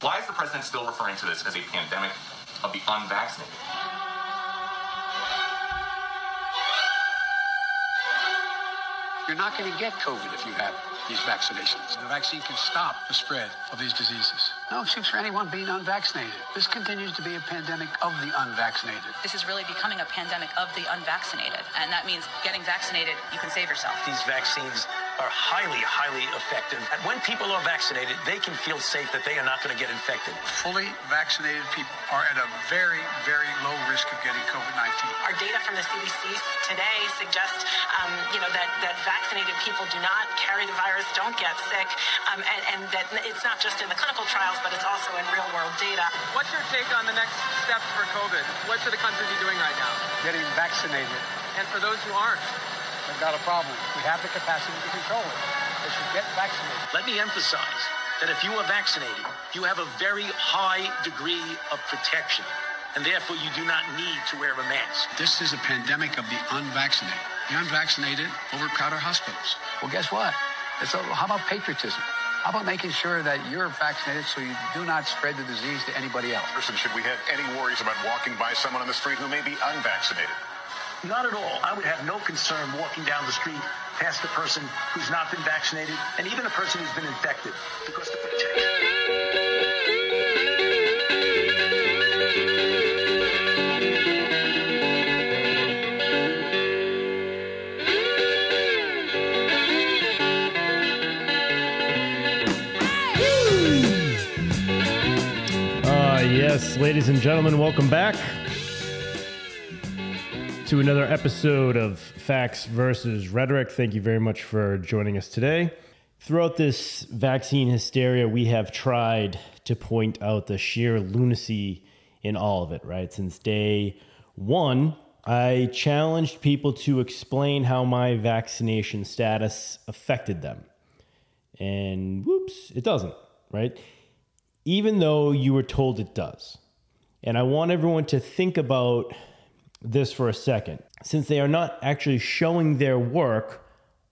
Why is the president still referring to this as a pandemic of the unvaccinated? You're not going to get COVID if you have these vaccinations. The vaccine can stop the spread of these diseases. No excuse for anyone being unvaccinated. This continues to be a pandemic of the unvaccinated. This is really becoming a pandemic of the unvaccinated. And that means getting vaccinated, you can save yourself. These vaccines are highly, highly effective. And when people are vaccinated, they can feel safe that they are not going to get infected. Fully vaccinated people are at a very, very low risk of getting COVID 19. Our data from the CDC today suggests, um, you know, that, that vaccinated people do not carry the virus, don't get sick, um, and, and that it's not just in the clinical trials, but it's also in real world data. What's your take on the next steps for COVID? What should the country be doing right now? Getting vaccinated. And for those who aren't? They've got a problem. We have the capacity to control it. They should get vaccinated. Let me emphasize that if you are vaccinated, you have a very high degree of protection, and therefore you do not need to wear a mask. This is a pandemic of the unvaccinated. The unvaccinated overcrowd our hospitals. Well, guess what? It's a, how about patriotism? How about making sure that you're vaccinated so you do not spread the disease to anybody else? Person, should we have any worries about walking by someone on the street who may be unvaccinated? Not at all. I would have no concern walking down the street past a person who's not been vaccinated and even a person who's been infected because the protection. Uh, yes, ladies and gentlemen, welcome back to another episode of Facts versus Rhetoric. Thank you very much for joining us today. Throughout this vaccine hysteria, we have tried to point out the sheer lunacy in all of it, right? Since day one, I challenged people to explain how my vaccination status affected them. And whoops, it doesn't, right? even though you were told it does. And I want everyone to think about this for a second, since they are not actually showing their work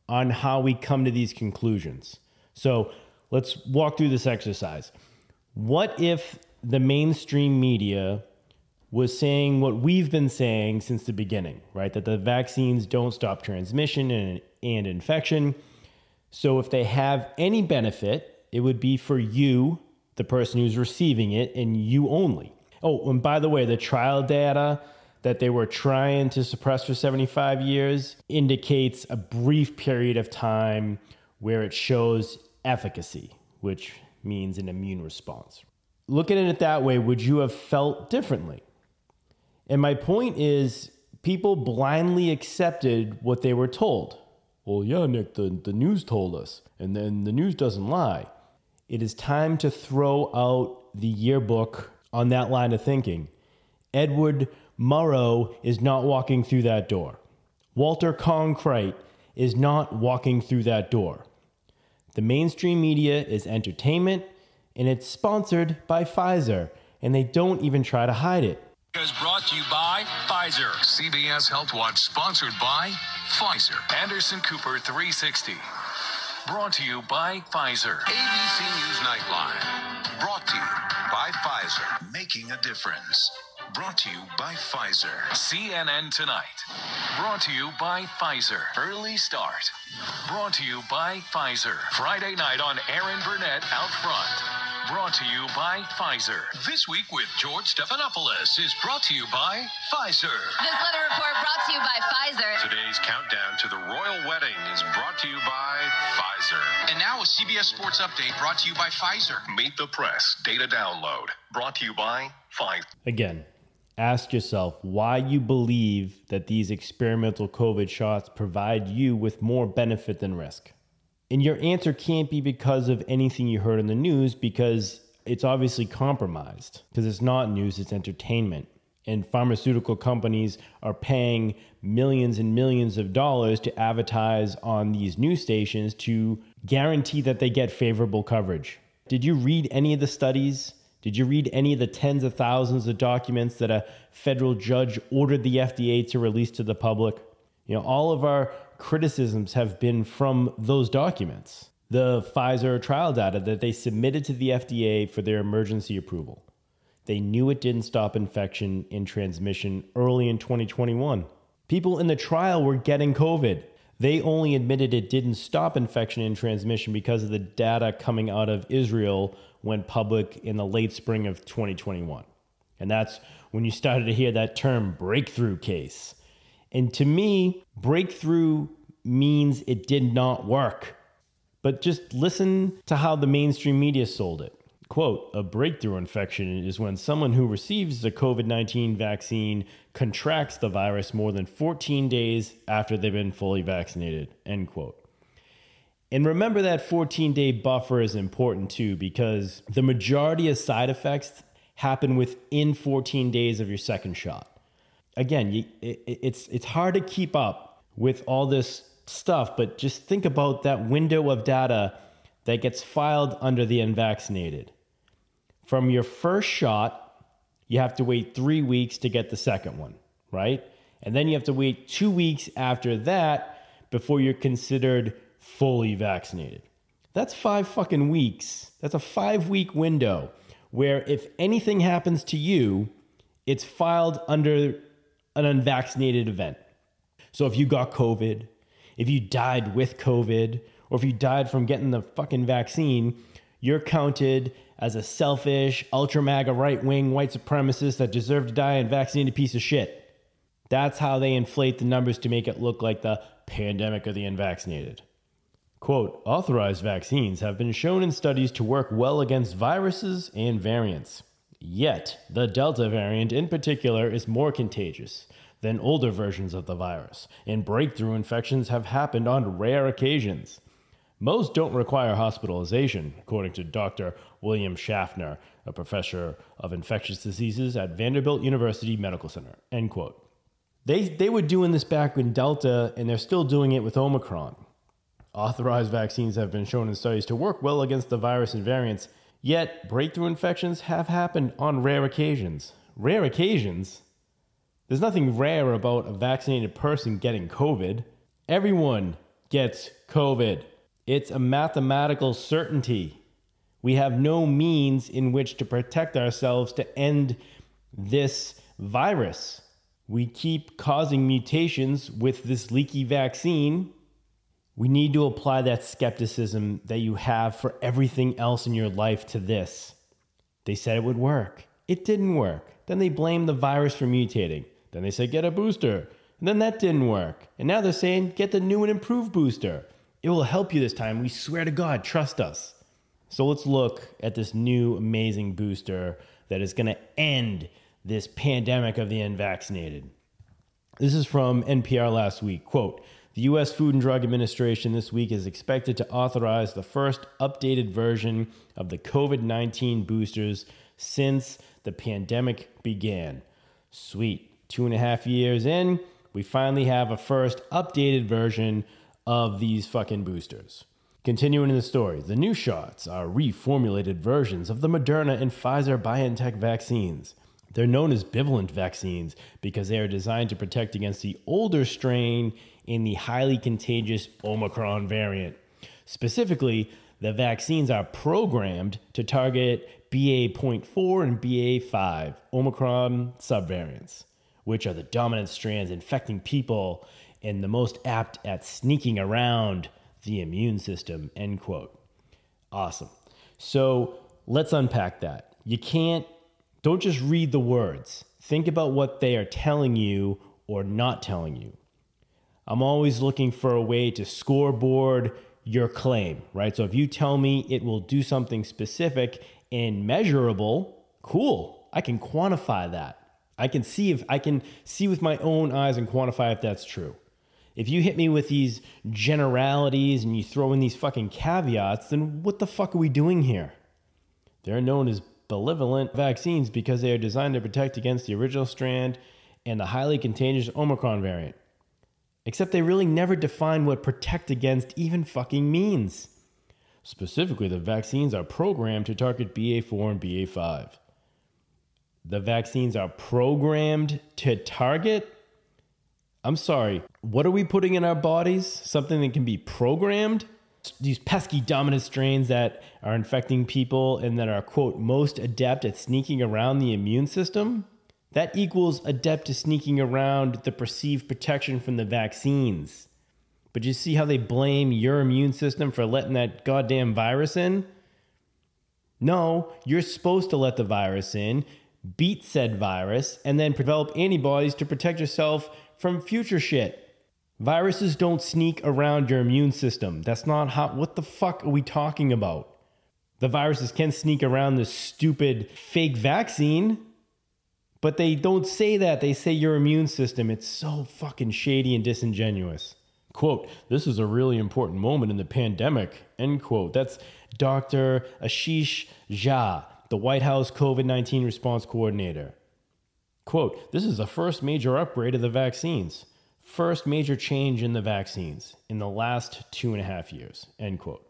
on how we come to these conclusions. So let's walk through this exercise. What if the mainstream media was saying what we've been saying since the beginning, right? That the vaccines don't stop transmission and, and infection. So if they have any benefit, it would be for you the person who's receiving it, and you only. Oh, and by the way, the trial data that they were trying to suppress for 75 years indicates a brief period of time where it shows efficacy, which means an immune response. Looking at it that way, would you have felt differently? And my point is, people blindly accepted what they were told. Well, yeah, Nick, the, the news told us, and then the news doesn't lie. It is time to throw out the yearbook on that line of thinking. Edward Murrow is not walking through that door. Walter Cronkite is not walking through that door. The mainstream media is entertainment and it's sponsored by Pfizer, and they don't even try to hide it. is brought to you by Pfizer. CBS Health Watch sponsored by Pfizer. Anderson Cooper 360. Brought to you by Pfizer. ABC News Nightline. Brought to you by Pfizer. Making a difference. Brought to you by Pfizer. CNN Tonight. Brought to you by Pfizer. Early Start. Brought to you by Pfizer. Friday night on Erin Burnett Out Front. Brought to you by Pfizer. This week with George Stephanopoulos is brought to you by Pfizer. This weather report brought to you by Pfizer. Today's countdown to the royal wedding is brought to you by Pfizer. And now a CBS Sports Update brought to you by Pfizer. Meet the press. Data download. Brought to you by Pfizer. Again, ask yourself why you believe that these experimental COVID shots provide you with more benefit than risk. And your answer can't be because of anything you heard in the news because it's obviously compromised because it's not news, it's entertainment. And pharmaceutical companies are paying millions and millions of dollars to advertise on these news stations to guarantee that they get favorable coverage. Did you read any of the studies? Did you read any of the tens of thousands of documents that a federal judge ordered the FDA to release to the public? You know, all of our criticisms have been from those documents. the Pfizer trial data that they submitted to the FDA for their emergency approval. They knew it didn't stop infection and transmission early in 2021. People in the trial were getting COVID. They only admitted it didn't stop infection and transmission because of the data coming out of Israel went public in the late spring of 2021. And that's when you started to hear that term breakthrough case. And to me, breakthrough means it did not work. But just listen to how the mainstream media sold it. Quote, a breakthrough infection is when someone who receives the COVID 19 vaccine contracts the virus more than 14 days after they've been fully vaccinated, end quote. And remember that 14 day buffer is important too, because the majority of side effects happen within 14 days of your second shot. Again, you, it, it's, it's hard to keep up with all this stuff, but just think about that window of data that gets filed under the unvaccinated. From your first shot, you have to wait three weeks to get the second one, right? And then you have to wait two weeks after that before you're considered fully vaccinated. That's five fucking weeks. That's a five week window where if anything happens to you, it's filed under an unvaccinated event. So if you got COVID, if you died with COVID, or if you died from getting the fucking vaccine, you're counted as a selfish, ultra MAGA right wing white supremacist that deserved to die and vaccinated piece of shit. That's how they inflate the numbers to make it look like the pandemic of the unvaccinated. Quote Authorized vaccines have been shown in studies to work well against viruses and variants. Yet, the Delta variant in particular is more contagious than older versions of the virus, and breakthrough infections have happened on rare occasions. Most don't require hospitalization, according to Dr. William Schaffner, a professor of infectious diseases at Vanderbilt University Medical Center. End quote. They, they were doing this back in Delta, and they're still doing it with Omicron. Authorized vaccines have been shown in studies to work well against the virus and variants, yet breakthrough infections have happened on rare occasions. Rare occasions? There's nothing rare about a vaccinated person getting COVID. Everyone gets COVID. It's a mathematical certainty. We have no means in which to protect ourselves to end this virus. We keep causing mutations with this leaky vaccine. We need to apply that skepticism that you have for everything else in your life to this. They said it would work. It didn't work. Then they blamed the virus for mutating. Then they said get a booster. And then that didn't work. And now they're saying get the new and improved booster. It will help you this time. We swear to God, trust us. So let's look at this new amazing booster that is going to end this pandemic of the unvaccinated. This is from NPR last week. Quote The U.S. Food and Drug Administration this week is expected to authorize the first updated version of the COVID 19 boosters since the pandemic began. Sweet. Two and a half years in, we finally have a first updated version of these fucking boosters. Continuing in the story, the new shots are reformulated versions of the Moderna and Pfizer BioNTech vaccines. They're known as bivalent vaccines because they are designed to protect against the older strain in the highly contagious Omicron variant. Specifically, the vaccines are programmed to target BA.4 and BA.5 Omicron subvariants, which are the dominant strands infecting people and the most apt at sneaking around the immune system, end quote. Awesome. So let's unpack that. You can't, don't just read the words. Think about what they are telling you or not telling you. I'm always looking for a way to scoreboard your claim, right? So if you tell me it will do something specific and measurable, cool. I can quantify that. I can see if I can see with my own eyes and quantify if that's true. If you hit me with these generalities and you throw in these fucking caveats, then what the fuck are we doing here? They're known as bivalent vaccines because they are designed to protect against the original strand and the highly contagious Omicron variant. Except they really never define what protect against even fucking means. Specifically, the vaccines are programmed to target BA4 and BA5. The vaccines are programmed to target I'm sorry, what are we putting in our bodies? Something that can be programmed? these pesky dominant strains that are infecting people and that are, quote, most adept at sneaking around the immune system, that equals adept to sneaking around the perceived protection from the vaccines. But you see how they blame your immune system for letting that goddamn virus in? No, you're supposed to let the virus in, beat said virus, and then develop antibodies to protect yourself from future shit. Viruses don't sneak around your immune system. That's not how. What the fuck are we talking about? The viruses can sneak around this stupid fake vaccine, but they don't say that. They say your immune system. It's so fucking shady and disingenuous. Quote, this is a really important moment in the pandemic, end quote. That's Dr. Ashish Jha, the White House COVID 19 response coordinator. Quote, this is the first major upgrade of the vaccines, first major change in the vaccines in the last two and a half years, end quote.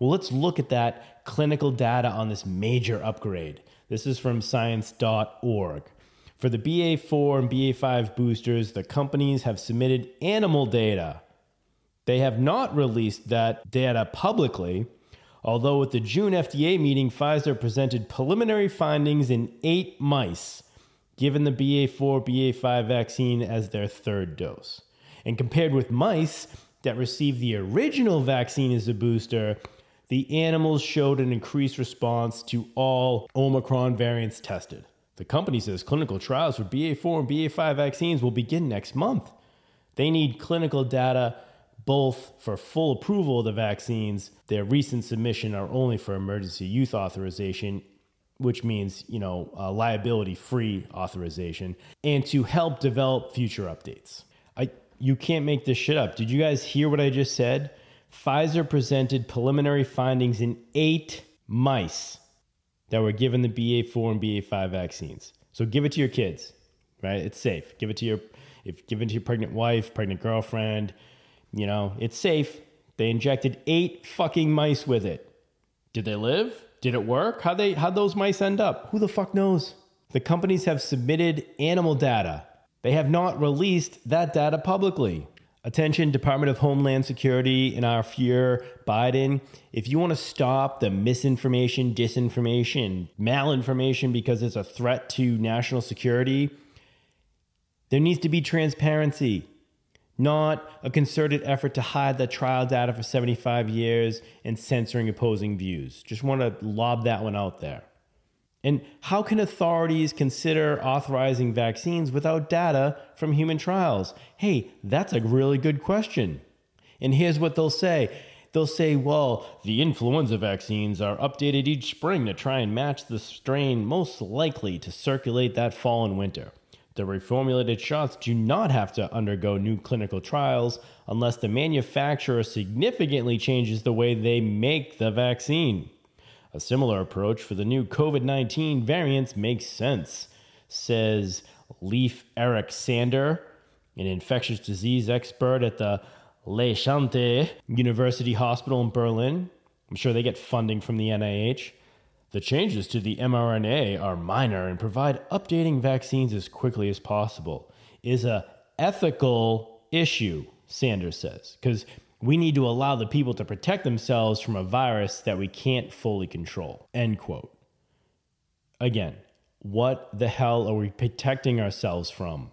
Well, let's look at that clinical data on this major upgrade. This is from science.org. For the BA4 and BA5 boosters, the companies have submitted animal data they have not released that data publicly, although at the June FDA meeting, Pfizer presented preliminary findings in eight mice given the BA4 BA5 vaccine as their third dose. And compared with mice that received the original vaccine as a booster, the animals showed an increased response to all Omicron variants tested. The company says clinical trials for BA4 and BA5 vaccines will begin next month. They need clinical data both for full approval of the vaccines. Their recent submission are only for emergency use authorization, which means, you know, uh, liability free authorization, and to help develop future updates. I, you can't make this shit up. Did you guys hear what I just said? Pfizer presented preliminary findings in eight mice that were given the BA4 and BA5 vaccines. So give it to your kids, right? It's safe. Give it to your if give it to your pregnant wife, pregnant girlfriend, you know, it's safe. They injected eight fucking mice with it. Did they live? Did it work? How they how'd those mice end up? Who the fuck knows? The companies have submitted animal data. They have not released that data publicly. Attention, Department of Homeland Security and our fear, Biden. If you want to stop the misinformation, disinformation, malinformation because it's a threat to national security, there needs to be transparency not a concerted effort to hide the trial data for 75 years and censoring opposing views. Just want to lob that one out there. And how can authorities consider authorizing vaccines without data from human trials? Hey, that's a really good question. And here's what they'll say they'll say, well, the influenza vaccines are updated each spring to try and match the strain most likely to circulate that fall and winter. The reformulated shots do not have to undergo new clinical trials unless the manufacturer significantly changes the way they make the vaccine. A similar approach for the new COVID 19 variants makes sense, says Leif Erik Sander, an infectious disease expert at the Leibniz University Hospital in Berlin. I'm sure they get funding from the NIH. The changes to the mRNA are minor and provide updating vaccines as quickly as possible. Is a ethical issue, Sanders says, because we need to allow the people to protect themselves from a virus that we can't fully control. End quote. Again, what the hell are we protecting ourselves from?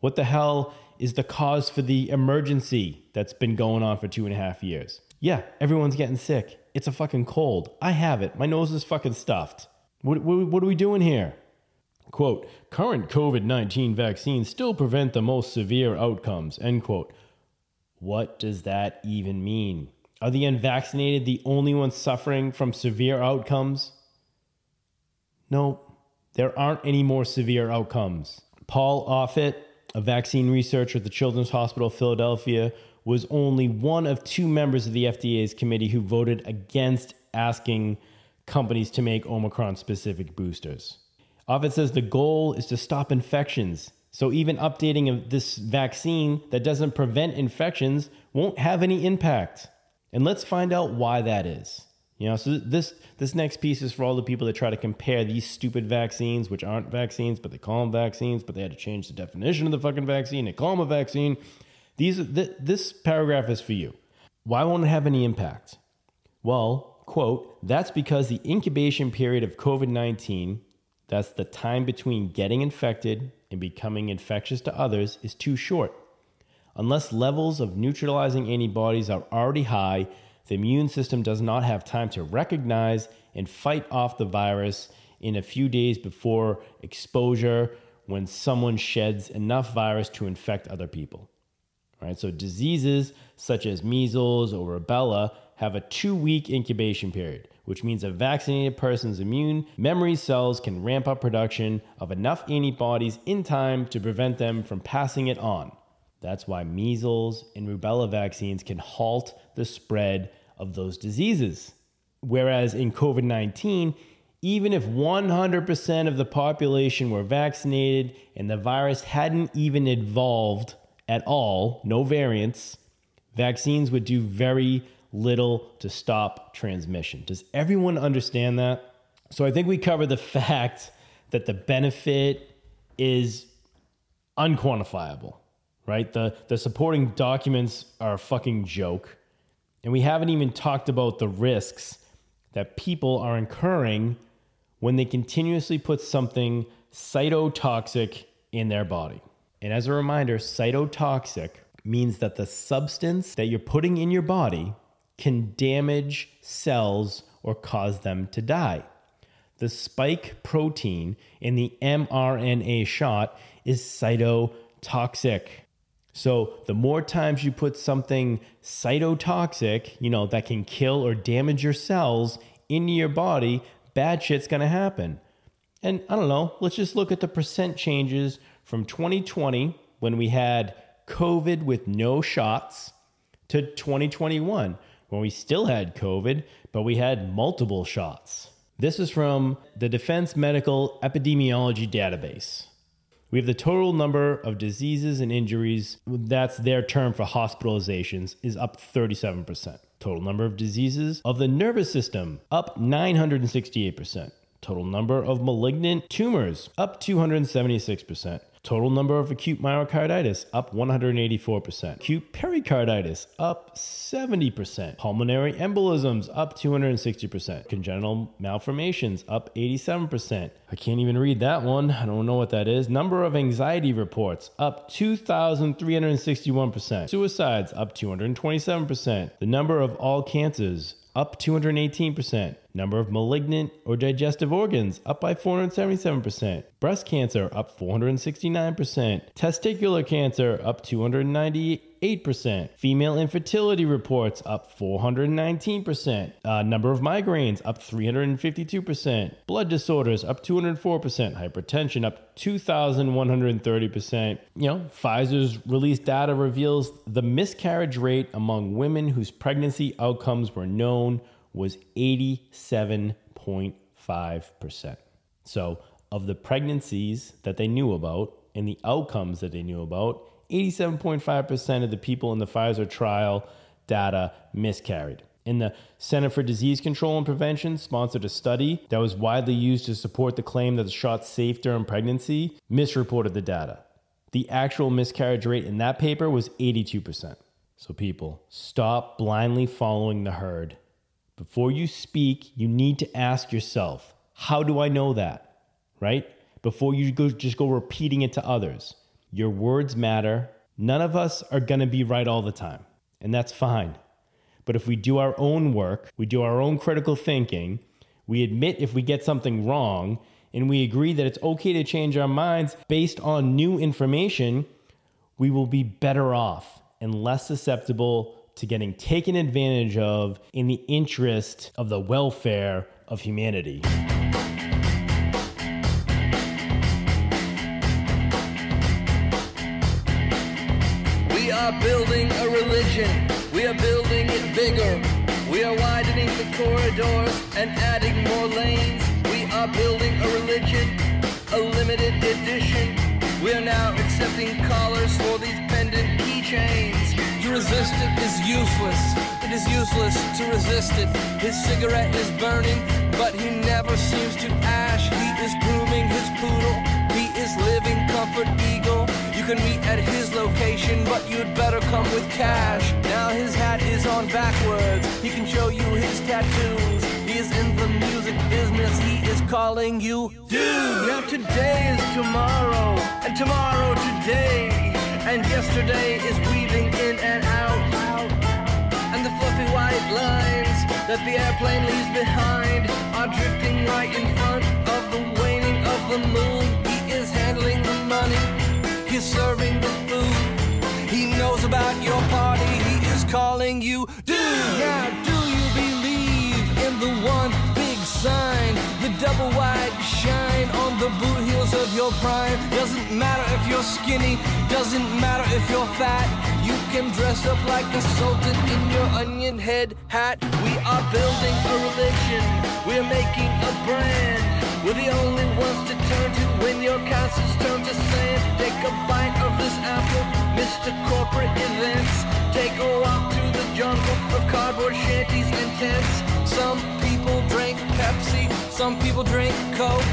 What the hell is the cause for the emergency that's been going on for two and a half years? Yeah, everyone's getting sick. It's a fucking cold. I have it. My nose is fucking stuffed. What, what, what are we doing here? Quote, current COVID 19 vaccines still prevent the most severe outcomes, end quote. What does that even mean? Are the unvaccinated the only ones suffering from severe outcomes? No, there aren't any more severe outcomes. Paul Offit, a vaccine researcher at the Children's Hospital of Philadelphia, was only one of two members of the FDA's committee who voted against asking companies to make Omicron specific boosters. Offit says the goal is to stop infections. So even updating this vaccine that doesn't prevent infections won't have any impact. And let's find out why that is. You know, so this this next piece is for all the people that try to compare these stupid vaccines, which aren't vaccines, but they call them vaccines, but they had to change the definition of the fucking vaccine. They call them a vaccine. These th- this paragraph is for you. Why won't it have any impact? Well, quote, that's because the incubation period of COVID 19, that's the time between getting infected and becoming infectious to others, is too short. Unless levels of neutralizing antibodies are already high, the immune system does not have time to recognize and fight off the virus in a few days before exposure when someone sheds enough virus to infect other people. Right? So diseases such as measles or rubella have a 2-week incubation period, which means a vaccinated person's immune memory cells can ramp up production of enough antibodies in time to prevent them from passing it on. That's why measles and rubella vaccines can halt the spread of those diseases. Whereas in COVID 19, even if 100% of the population were vaccinated and the virus hadn't even evolved at all, no variants, vaccines would do very little to stop transmission. Does everyone understand that? So I think we covered the fact that the benefit is unquantifiable, right? The the supporting documents are a fucking joke. And we haven't even talked about the risks that people are incurring when they continuously put something cytotoxic in their body. And as a reminder, cytotoxic means that the substance that you're putting in your body can damage cells or cause them to die. The spike protein in the mRNA shot is cytotoxic. So, the more times you put something cytotoxic, you know, that can kill or damage your cells into your body, bad shit's gonna happen. And I don't know, let's just look at the percent changes from 2020 when we had COVID with no shots to 2021 when we still had COVID, but we had multiple shots. This is from the Defense Medical Epidemiology Database. We have the total number of diseases and injuries, that's their term for hospitalizations, is up 37%. Total number of diseases of the nervous system, up 968%. Total number of malignant tumors, up 276%. Total number of acute myocarditis up 184%. Acute pericarditis up 70%. Pulmonary embolisms up 260%. Congenital malformations up 87%. I can't even read that one. I don't know what that is. Number of anxiety reports up 2,361%. Suicides up 227%. The number of all cancers up 218%. Number of malignant or digestive organs up by 477%. Breast cancer up 469%. Testicular cancer up 298%. Female infertility reports up 419%. Uh, number of migraines up 352%. Blood disorders up 204%. Hypertension up 2,130%. You know, Pfizer's released data reveals the miscarriage rate among women whose pregnancy outcomes were known was 87.5%. So, of the pregnancies that they knew about and the outcomes that they knew about, 87.5% of the people in the Pfizer trial data miscarried. And the Center for Disease Control and Prevention sponsored a study that was widely used to support the claim that the shot's safe during pregnancy, misreported the data. The actual miscarriage rate in that paper was 82%. So, people, stop blindly following the herd. Before you speak, you need to ask yourself, how do I know that? Right? Before you go, just go repeating it to others. Your words matter. None of us are going to be right all the time, and that's fine. But if we do our own work, we do our own critical thinking, we admit if we get something wrong, and we agree that it's okay to change our minds based on new information, we will be better off and less susceptible to getting taken advantage of in the interest of the welfare of humanity. Religion. We are building it bigger. We are widening the corridors and adding more lanes. We are building a religion, a limited edition. We are now accepting callers for these pendant keychains. To resist it is useless. It is useless to resist it. His cigarette is burning, but he never seems to ash. He is grooming his poodle. He is living comfort eagle. Can meet at his location, but you'd better come with cash. Now his hat is on backwards. He can show you his tattoos. He is in the music business. He is calling you dude. Now today is tomorrow, and tomorrow today, and yesterday is weaving in and out. And the fluffy white lines that the airplane leaves behind are drifting right in front of the waning of the moon. He's serving the food. He knows about your party, he is calling you dude. Now, do you believe in the one big sign? The double wide shine on the boot heels of your prime. Doesn't matter if you're skinny, doesn't matter if you're fat. You can dress up like a sultan in your onion head hat. We are building a religion, we're making a brand. We're the only ones to turn to when your castles turn to sand. Take a bite of this apple, Mr. Corporate Events. Take a walk through the jungle of cardboard shanties and tents. Some people drink Pepsi, some people drink. Coke.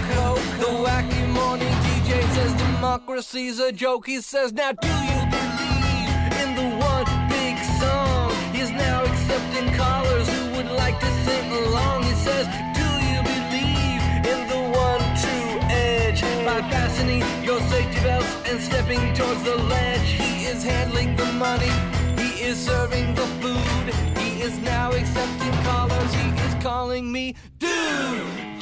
The wacky morning DJ says democracy's a joke. He says, Now do you believe in the one big song? He's now accepting callers who would like to sing along. By fastening your safety belts and stepping towards the ledge, he is handling the money. He is serving the food. He is now accepting callers. He is calling me dude.